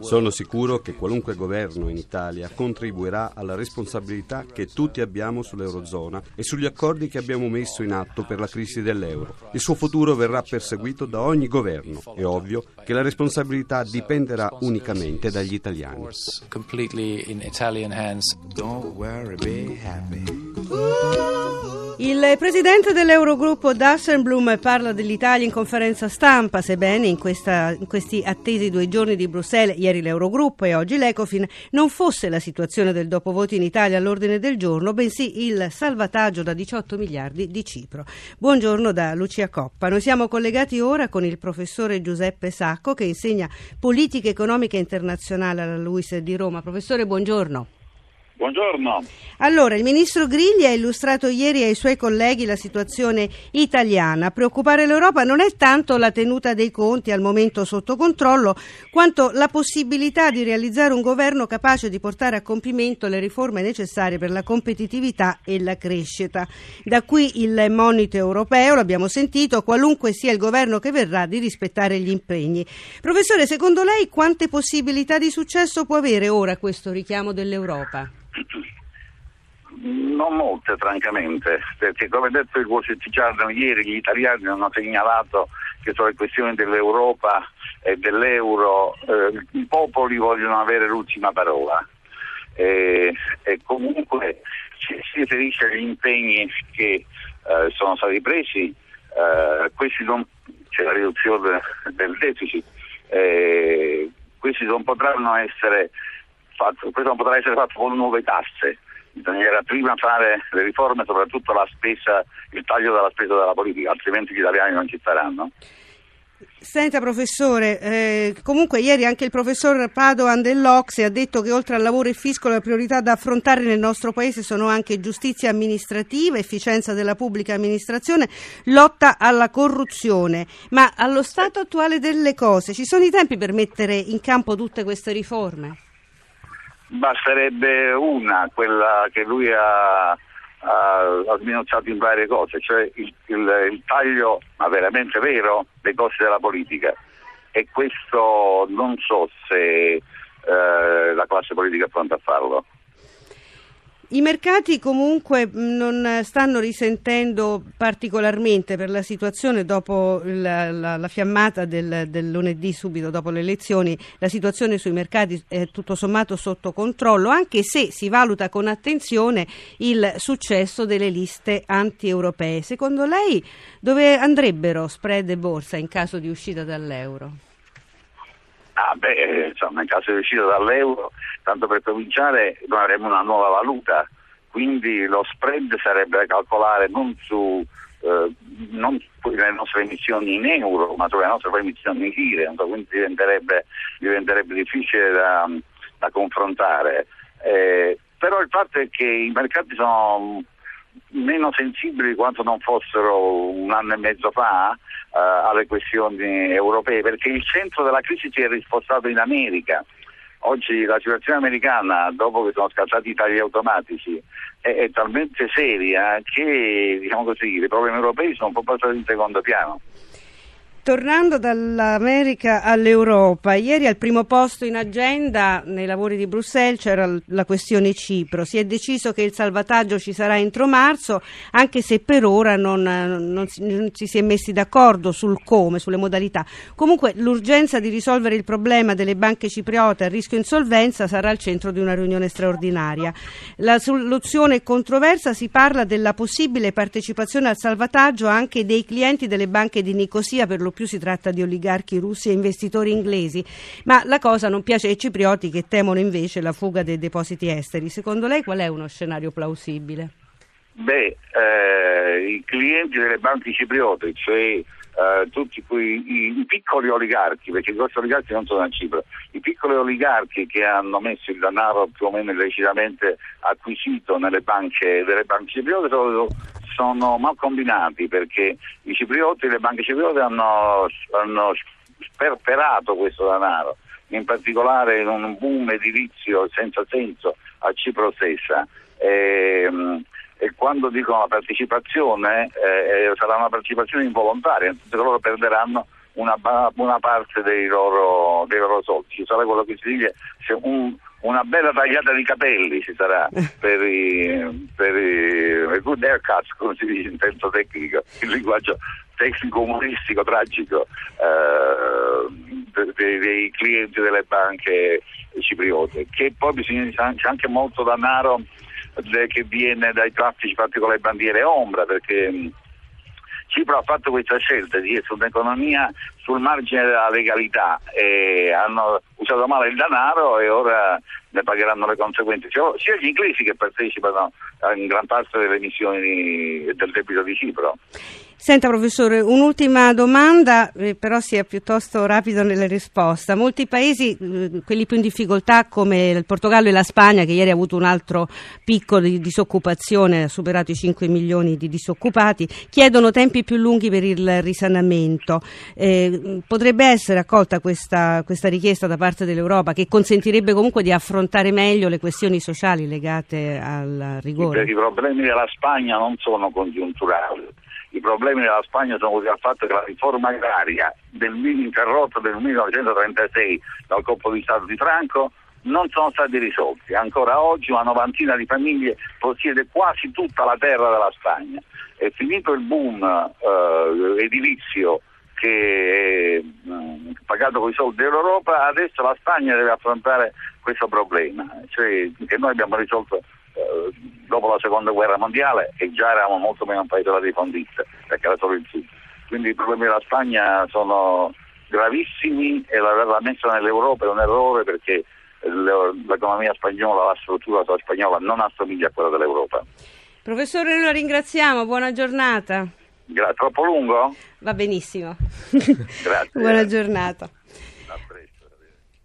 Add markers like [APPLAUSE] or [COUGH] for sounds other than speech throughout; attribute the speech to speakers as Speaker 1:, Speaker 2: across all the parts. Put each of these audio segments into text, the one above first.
Speaker 1: Sono sicuro che qualunque governo in Italia contribuirà alla responsabilità che tutti abbiamo sull'Eurozona e sugli accordi che abbiamo messo in atto per la crisi dell'euro. Il suo futuro verrà perseguito da ogni governo. È ovvio che la responsabilità dipenderà unicamente dagli italiani.
Speaker 2: Don't worry, be happy.
Speaker 3: Il presidente dell'Eurogruppo Dassenblum parla dell'Italia in conferenza stampa, sebbene in, questa, in, questi attesi due giorni di Bruxelles, ieri l'Eurogruppo e oggi l'Ecofin, non fosse la situazione del dopovoto in Italia all'ordine del giorno, bensì il salvataggio da 18 miliardi di Cipro. Buongiorno da Lucia Coppa. Noi siamo collegati ora con il professore Giuseppe Sacco che insegna politica economica internazionale alla LUIS di Roma. Professore, buongiorno.
Speaker 4: Buongiorno.
Speaker 3: Allora, il ministro Grilli ha illustrato ieri ai suoi colleghi la situazione italiana. A preoccupare l'Europa non è tanto la tenuta dei conti al momento sotto controllo, quanto la possibilità di realizzare un governo capace di portare a compimento le riforme necessarie per la competitività e la crescita. Da qui il monito europeo, l'abbiamo sentito, qualunque sia il governo che verrà, di rispettare gli impegni. Professore, secondo lei quante possibilità di successo può avere ora questo richiamo dell'Europa?
Speaker 4: Non molte, francamente, perché come detto il Wall Street Journal ieri, gli italiani hanno segnalato che sulle questioni dell'Europa e dell'euro eh, i popoli vogliono avere l'ultima parola. E, e comunque si, si riferisce agli impegni che eh, sono stati presi, eh, questi non, c'è la riduzione del deficit, eh, questi non potranno essere fatto, questo non potrà essere fatto con nuove tasse, bisognerà prima fare le riforme, soprattutto la spesa, il taglio della spesa della politica, altrimenti gli italiani non ci staranno.
Speaker 3: Senta professore, eh, comunque ieri anche il professor Padoan dell'Ocse ha detto che oltre al lavoro e fisco le priorità da affrontare nel nostro paese sono anche giustizia amministrativa, efficienza della pubblica amministrazione, lotta alla corruzione. Ma allo stato attuale delle cose ci sono i tempi per mettere in campo tutte queste riforme?
Speaker 4: Basterebbe una, quella che lui ha, ha, sminuzzato in varie cose, cioè il, il, il, taglio, ma veramente vero, dei costi della politica. E questo non so se eh, la classe politica è pronta a farlo.
Speaker 3: I mercati comunque non stanno risentendo particolarmente per la situazione dopo la, la, la fiammata del, del, lunedì subito dopo le elezioni, la situazione sui mercati è tutto sommato sotto controllo, anche se si valuta con attenzione il successo delle liste anti-europee. Secondo lei dove andrebbero spread e borsa in caso di uscita dall'euro?
Speaker 4: Ah beh, insomma, in caso di uscita dall'euro, tanto per cominciare, noi avremo una nuova valuta, quindi lo spread sarebbe da calcolare non su eh, non sulle nostre emissioni in euro, ma sulle nostre emissioni in lire, quindi diventerebbe, diventerebbe difficile da, da confrontare. Eh, però il fatto è che i mercati sono meno sensibili di quanto non fossero un anno e mezzo fa eh, alle questioni europee, perché il centro della crisi si è rispostato in America. Oggi la situazione americana, dopo che sono scattati i tagli automatici, è, è talmente seria che diciamo così, i problemi europei sono un po' passati in secondo piano.
Speaker 3: Tornando dall'America all'Europa, ieri al primo posto in agenda nei lavori di Bruxelles c'era la questione Cipro. Si è deciso che il salvataggio ci sarà entro marzo, anche se per ora non, non, si, non si, è messi d'accordo sul come, sulle modalità. Comunque l'urgenza di risolvere il problema delle banche cipriote a rischio insolvenza sarà al centro di una riunione straordinaria. La soluzione controversa si parla della possibile partecipazione al salvataggio anche dei clienti delle banche di Nicosia per lo più si tratta di oligarchi russi e investitori inglesi, ma la cosa non piace ai ciprioti che temono invece la fuga dei depositi esteri. Secondo lei qual è uno scenario plausibile?
Speaker 4: Beh, eh, i clienti delle banche cipriote, cioè eh, tutti quei, i, i, piccoli oligarchi, perché i grossi oligarchi non sono a Cipro, i piccoli oligarchi che hanno messo il denaro più o meno illecitamente acquisito nelle banche delle banche cipriote sono, sono mal combinati perché i ciprioti, le banche cipriote hanno, hanno sperperato questo denaro, in particolare in un boom edilizio senza senso a Cipro stessa. E, e quando dicono la partecipazione eh, eh sarà una partecipazione involontaria, che loro perderanno una, una parte dei loro, dei loro, soldi, ci sarà quello che si dice un, una bella tagliata di capelli ci sarà [LAUGHS] per i, per i good haircuts, come si dice in senso tecnico, il linguaggio tecnico umoristico tragico eh, dei, dei, clienti delle banche cipriote, che poi bisogna, c'è anche molto denaro che viene dai traffici fatti con le bandiere ombra, perché Cipro ha fatto questa scelta di essere un'economia sul margine della legalità e hanno usato male il denaro e ora ne pagheranno le conseguenze, sia gli inglesi che partecipano in gran parte delle emissioni del debito di Cipro.
Speaker 3: Senta professore, un'ultima domanda, eh, però sia piuttosto rapido nella risposta. Molti paesi, eh, quelli più in difficoltà come il Portogallo e la Spagna, che ieri ha avuto un altro picco di disoccupazione, ha superato i 5 milioni di disoccupati, chiedono tempi più lunghi per il risanamento. Eh, potrebbe essere accolta questa, questa richiesta da parte dell'Europa che consentirebbe comunque di affrontare meglio le questioni sociali legate al rigore?
Speaker 4: I problemi della Spagna non sono congiunturali i problemi della Spagna sono dovuti al fatto che la riforma agraria del, interrotta del 1936 dal colpo di Stato di Franco non sono stati risolti. Ancora oggi una novantina di famiglie possiede quasi tutta la terra della Spagna. È finito il boom eh, edilizio che è mh, pagato con i soldi dell'Europa, adesso la Spagna deve affrontare questo problema, cioè che noi abbiamo risolto eh, dopo la seconda guerra mondiale e già eravamo molto meno un paese latifondista perché era solo il sud. Quindi i problemi della Spagna sono gravissimi e l'averla messa nell'Europa è un errore perché l'economia spagnola, la struttura spagnola non assomiglia a quella dell'Europa.
Speaker 3: Professore, noi la ringraziamo, buona giornata.
Speaker 4: Gra- troppo lungo?
Speaker 3: Va benissimo. [LAUGHS]
Speaker 4: Grazie.
Speaker 3: buona giornata.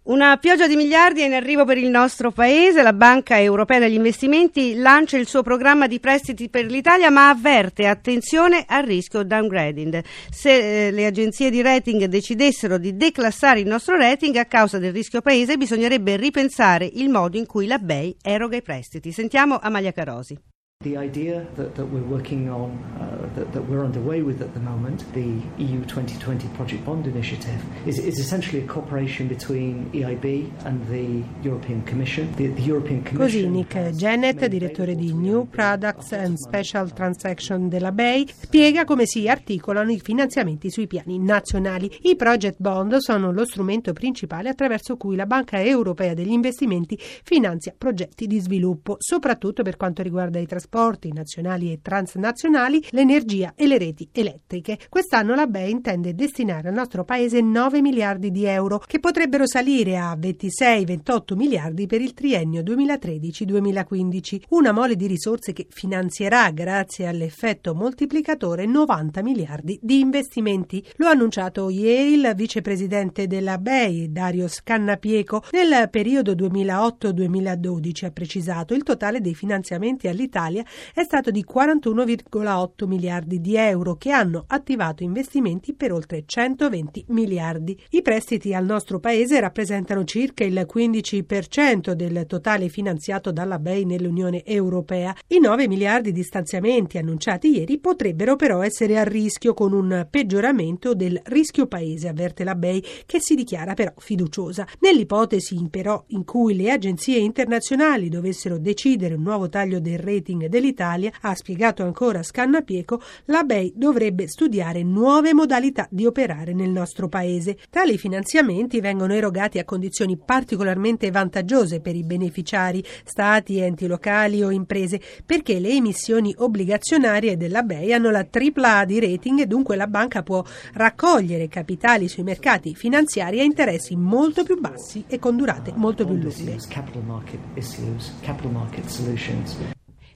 Speaker 3: Una pioggia di miliardi è in arrivo per il nostro paese. La Banca Europea degli Investimenti lancia il suo programma di prestiti per l'Italia, ma avverte attenzione al rischio downgrading. Se eh, le agenzie di rating decidessero di declassare il nostro rating a causa del rischio paese, bisognerebbe ripensare il modo in cui la BEI eroga i prestiti. Sentiamo Amalia Carosi.
Speaker 5: The idea that, that we're working on, uh, that, that, we're underway with at the moment, the EU 2020 Project Bond Initiative, is, is essentially a cooperation between EIB and the European Commission. The, the European
Speaker 6: Commission Così Nick Janet, direttore di New Products and Special Transaction della BEI, spiega come si articolano i finanziamenti sui piani nazionali. I Project Bond sono lo strumento principale attraverso cui la Banca Europea degli Investimenti finanzia progetti di sviluppo, soprattutto per quanto riguarda i trasporti trasporti nazionali e transnazionali, l'energia e le reti elettriche. Quest'anno la BEI intende destinare al nostro paese 9 miliardi di euro, che potrebbero salire a 26-28 miliardi per il triennio 2013-2015, una mole di risorse che finanzierà, grazie all'effetto moltiplicatore, 90 miliardi di investimenti. Lo ha annunciato ieri il vicepresidente della BEI, Dario Scannapieco. Nel periodo 2008-2012 ha precisato il totale dei finanziamenti all'Italia Italia è stato di 41,8 miliardi di euro che hanno attivato investimenti per oltre 120 miliardi. I prestiti al nostro paese rappresentano circa il 15% del totale finanziato dalla BEI nell'Unione Europea. I 9 miliardi di stanziamenti annunciati ieri potrebbero però essere a rischio con un peggioramento del rischio paese, avverte la BEI, che si dichiara però fiduciosa. Nell'ipotesi però in cui le agenzie internazionali dovessero decidere un nuovo taglio del rating dell'Italia, ha spiegato ancora Scannapieco, la BEI dovrebbe studiare nuove modalità di operare nel nostro paese. Tali finanziamenti vengono erogati a condizioni particolarmente vantaggiose per i beneficiari, stati, enti locali o imprese, perché le emissioni obbligazionarie della BEI hanno la AAA di rating e dunque la banca può raccogliere capitali sui mercati finanziari a interessi molto più bassi e con durate molto più lunghe.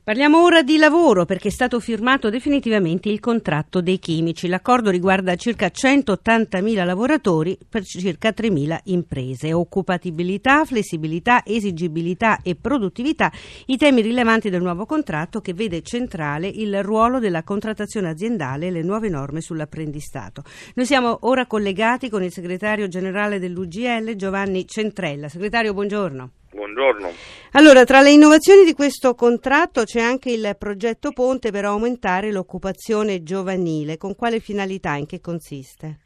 Speaker 3: Parliamo ora di lavoro perché è stato firmato definitivamente il contratto dei chimici. L'accordo riguarda circa 180.000 lavoratori per circa 3.000 imprese. Occupatibilità, flessibilità, esigibilità e produttività, i temi rilevanti del nuovo contratto che vede centrale il ruolo della contrattazione aziendale e le nuove norme sull'apprendistato. Noi siamo ora collegati con il segretario generale dell'UGL Giovanni Centrella. Segretario, buongiorno.
Speaker 7: Buongiorno.
Speaker 3: Allora, tra le innovazioni di questo contratto c'è anche il progetto Ponte per aumentare l'occupazione giovanile. Con quale finalità? In che consiste?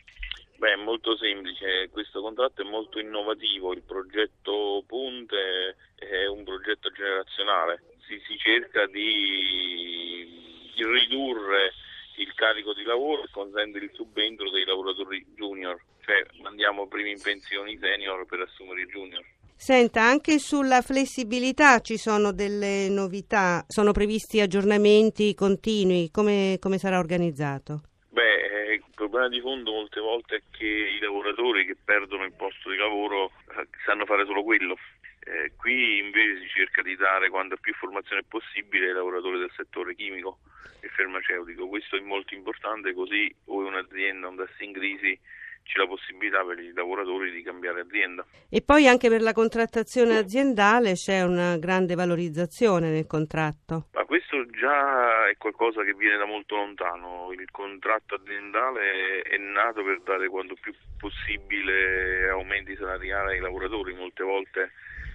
Speaker 7: Beh, è molto semplice, questo contratto è molto innovativo, il progetto Ponte è un progetto generazionale, si, si cerca di, ridurre il carico di lavoro e consente il subentro dei lavoratori junior, cioè mandiamo prima in pensione i senior per assumere i junior.
Speaker 3: Senta, anche sulla flessibilità ci sono delle novità, sono previsti aggiornamenti continui, come, come sarà organizzato?
Speaker 7: Beh, eh, il problema di fondo molte volte è che i lavoratori che perdono il posto di lavoro eh, sanno fare solo quello. Eh, qui invece si cerca di dare quanta più formazione possibile ai lavoratori del settore chimico e farmaceutico. Questo è molto importante, così o un'azienda andasse in crisi c'è la possibilità per i lavoratori di cambiare azienda.
Speaker 3: E poi anche per la contrattazione aziendale c'è una grande valorizzazione nel contratto.
Speaker 7: Ma questo già è qualcosa che viene da molto lontano. Il contratto aziendale è nato per dare quanto più possibile aumenti salariali ai lavoratori. Molte volte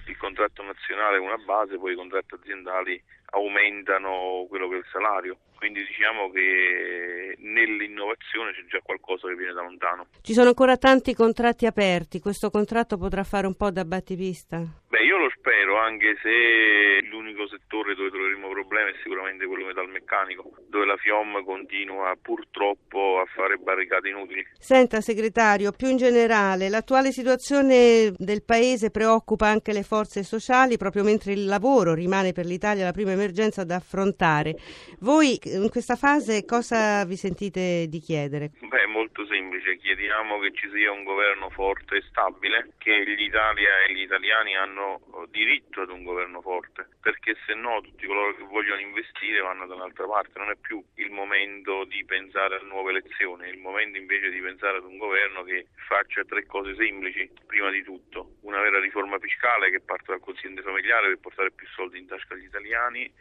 Speaker 7: il contratto nazionale è una base, poi i contratti aziendali aumentano quello che è il salario. Quindi diciamo che nell'innovazione c'è già qualcosa che viene da lontano.
Speaker 3: Ci sono ancora tanti contratti aperti, questo contratto potrà fare un po' da battipista?
Speaker 7: Beh, io lo spero, anche se l'unico settore dove troveremo problemi è sicuramente quello metalmeccanico, dove la FIOM continua purtroppo a fare barricate inutili.
Speaker 3: Senta, segretario, più in generale, l'attuale situazione del Paese preoccupa anche le forze sociali, proprio mentre il lavoro rimane per l'Italia la prima emergenza da affrontare. Voi in questa fase cosa vi sentite di chiedere?
Speaker 7: Beh, molto semplice, chiediamo che ci sia un governo forte e stabile, che l'Italia e gli italiani hanno diritto ad un governo forte, perché se no tutti coloro che vogliono investire vanno da un'altra parte, non è più il momento di pensare a nuove elezioni, è il momento invece di pensare ad un governo che faccia tre cose semplici, prima di tutto una vera riforma fiscale che parte dal quoziente familiare per portare più soldi in tasca agli italiani,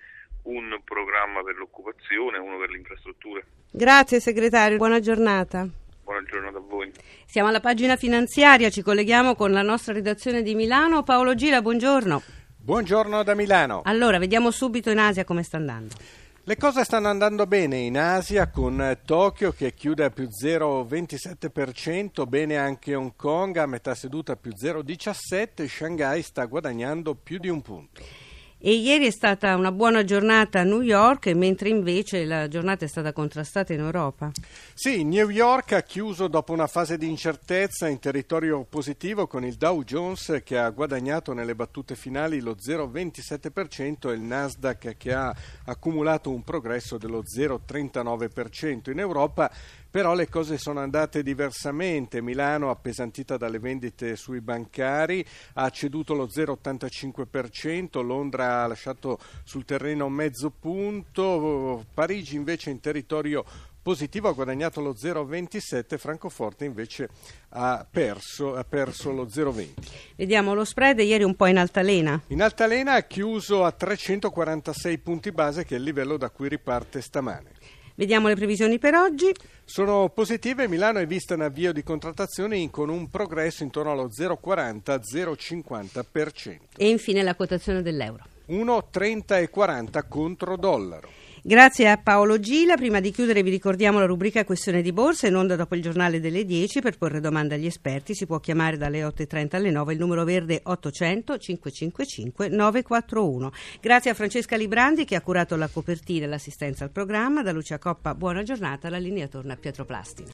Speaker 7: un programma per l'occupazione, uno per le infrastrutture.
Speaker 3: Grazie segretario, buona giornata. Siamo alla pagina finanziaria, ci colleghiamo con la nostra redazione di Milano. Paolo Gira, buongiorno.
Speaker 8: Buongiorno da Milano.
Speaker 3: Allora, vediamo subito in Asia come sta andando.
Speaker 8: Le cose stanno andando bene in Asia con Tokyo che chiude a più 0,27%, bene anche Hong Kong a metà seduta più 0,17%, Shanghai sta guadagnando più di un punto.
Speaker 3: E ieri è stata una buona giornata a New York, mentre invece la giornata è stata contrastata in Europa.
Speaker 8: Sì, New York ha chiuso dopo una fase di incertezza in territorio positivo con il Dow Jones che ha guadagnato nelle battute finali lo 0,27% e il Nasdaq che ha accumulato un progresso dello 0,39%. In Europa però le cose sono andate diversamente. Milano, appesantita dalle vendite sui bancari, ha ceduto lo 0,85%, Londra ha lasciato sul terreno mezzo punto, Parigi invece in territorio positivo ha guadagnato lo 0,27, Francoforte invece ha perso, ha perso lo 0,20.
Speaker 3: Vediamo lo spread ieri un po' in altalena.
Speaker 8: In altalena ha chiuso a 346 punti base che è il livello da cui riparte stamane.
Speaker 3: Vediamo le previsioni per oggi.
Speaker 8: Sono positive, Milano è vista in avvio di contrattazione con un progresso intorno allo 0,40-0,50%.
Speaker 3: E infine la quotazione dell'euro.
Speaker 8: 1,30 contro dollaro.
Speaker 3: Grazie a Paolo Gila. Prima di chiudere vi ricordiamo la rubrica Questione di borsa in onda dopo il giornale delle 10 per porre domande agli esperti. Si può chiamare dalle 8.30 alle 9 il numero verde 800 555 941. Grazie a Francesca Librandi che ha curato la copertina e l'assistenza al programma. Da Lucia Coppa buona giornata. La linea torna a Pietro Plastina.